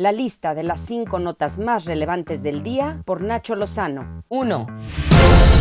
La lista de las cinco notas más relevantes del día por Nacho Lozano. 1.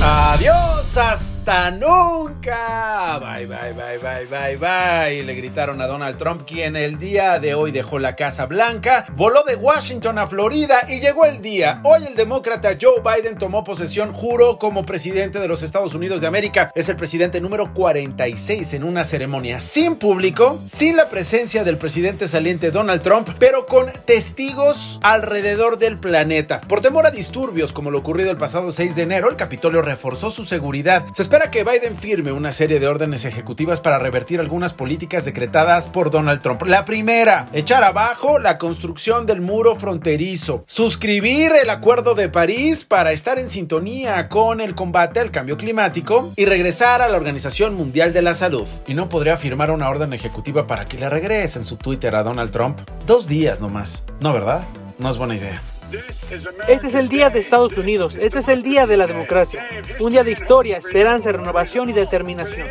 Adiós, hasta nunca. Bye, bye, bye, bye, bye, bye. Le gritaron a Donald Trump, quien el día de hoy dejó la Casa Blanca, voló de Washington a Florida y llegó el día. Hoy el demócrata Joe Biden tomó posesión, juró como presidente de los Estados Unidos de América. Es el presidente número 46 en una ceremonia sin público, sin la presencia del presidente saliente Donald Trump, pero con testigos alrededor del planeta. Por temor a disturbios como lo ocurrido el pasado 6 de enero, el Capitolio reforzó su seguridad. Se espera que Biden firme una serie de órdenes ejecutivas para revertir algunas políticas decretadas por Donald Trump. La primera, echar abajo la construcción del muro fronterizo, suscribir el Acuerdo de París para estar en sintonía con el combate al cambio climático y regresar a la Organización Mundial de la Salud. Y no podría firmar una orden ejecutiva para que le regresen su Twitter a Donald Trump. Dos días nomás. No, ¿verdad? No es buena idea. Este es el día de Estados Unidos, este es el día de la democracia, un día de historia, esperanza, renovación y determinación.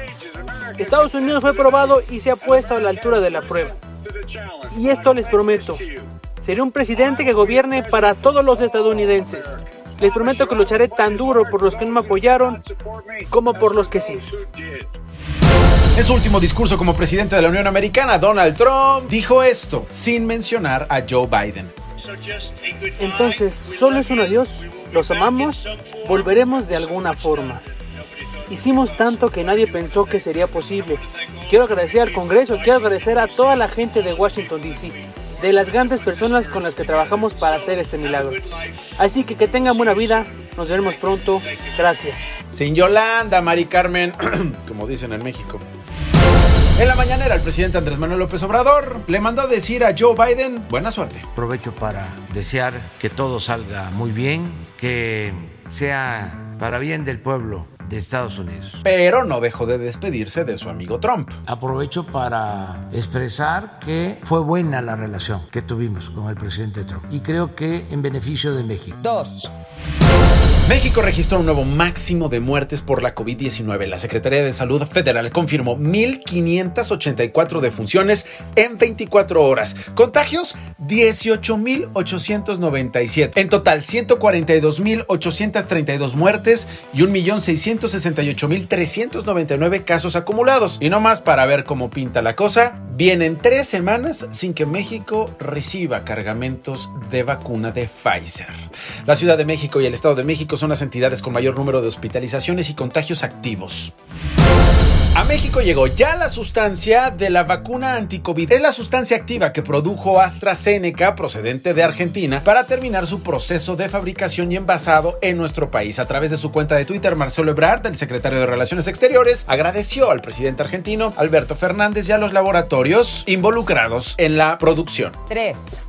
Estados Unidos fue probado y se ha puesto a la altura de la prueba. Y esto les prometo, seré un presidente que gobierne para todos los estadounidenses. Les prometo que lucharé tan duro por los que no me apoyaron como por los que sí. En su último discurso como presidente de la Unión Americana, Donald Trump dijo esto, sin mencionar a Joe Biden. Entonces, solo es un adiós. Los amamos, volveremos de alguna forma. Hicimos tanto que nadie pensó que sería posible. Quiero agradecer al Congreso, quiero agradecer a toda la gente de Washington, D.C., de las grandes personas con las que trabajamos para hacer este milagro. Así que que tengan buena vida, nos veremos pronto, gracias. Sin Yolanda, Mari Carmen, como dicen en México. En la mañanera, el presidente Andrés Manuel López Obrador le mandó a decir a Joe Biden buena suerte. Aprovecho para desear que todo salga muy bien, que sea para bien del pueblo de Estados Unidos. Pero no dejó de despedirse de su amigo Trump. Aprovecho para expresar que fue buena la relación que tuvimos con el presidente Trump y creo que en beneficio de México. 2. México registró un nuevo máximo de muertes por la COVID-19. La Secretaría de Salud Federal confirmó 1.584 defunciones en 24 horas. Contagios, 18.897. En total, 142.832 muertes y 1.668.399 casos acumulados. Y no más para ver cómo pinta la cosa, vienen tres semanas sin que México reciba cargamentos de vacuna de Pfizer. La Ciudad de México y el Estado de México son las entidades con mayor número de hospitalizaciones y contagios activos. A México llegó ya la sustancia de la vacuna anticovid. Es la sustancia activa que produjo AstraZeneca procedente de Argentina para terminar su proceso de fabricación y envasado en nuestro país. A través de su cuenta de Twitter, Marcelo Ebrard, el secretario de Relaciones Exteriores, agradeció al presidente argentino Alberto Fernández y a los laboratorios involucrados en la producción. 3.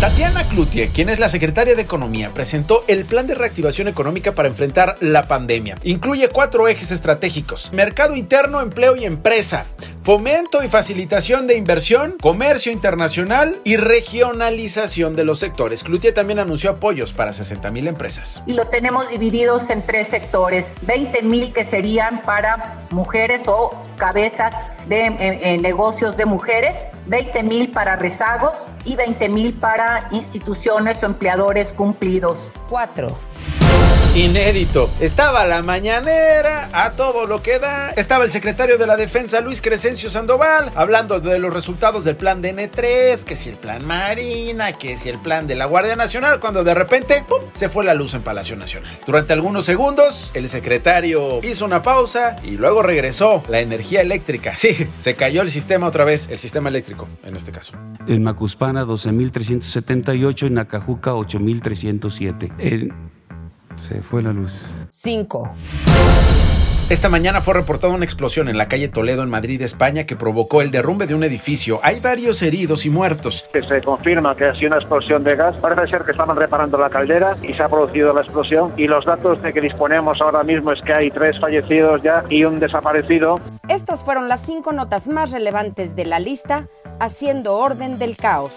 Tatiana Cloutier, quien es la secretaria de Economía, presentó el plan de reactivación económica para enfrentar la pandemia. Incluye cuatro ejes estratégicos: mercado interno, empleo y empresa, fomento y facilitación de inversión, comercio internacional y regionalización de los sectores. Cloutier también anunció apoyos para 60 mil empresas. Y lo tenemos divididos en tres sectores: 20 mil que serían para mujeres o cabezas de eh, eh, negocios de mujeres, 20 mil para rezagos y 20 mil para instituciones o empleadores cumplidos. 4. Inédito. Estaba la mañanera a todo lo que da. Estaba el secretario de la Defensa Luis Crescencio Sandoval hablando de los resultados del plan de N3, que si el plan Marina, que si el plan de la Guardia Nacional, cuando de repente ¡pum! se fue la luz en Palacio Nacional. Durante algunos segundos, el secretario hizo una pausa y luego regresó la energía eléctrica. Sí, se cayó el sistema otra vez, el sistema eléctrico en este caso. En Macuspana 12.378, en Acajuca 8.307. En se fue la luz. 5. Esta mañana fue reportada una explosión en la calle Toledo en Madrid, España, que provocó el derrumbe de un edificio. Hay varios heridos y muertos. Se confirma que ha sido una explosión de gas. Parece ser que estaban reparando la caldera y se ha producido la explosión. Y los datos de que disponemos ahora mismo es que hay tres fallecidos ya y un desaparecido. Estas fueron las cinco notas más relevantes de la lista, haciendo orden del caos.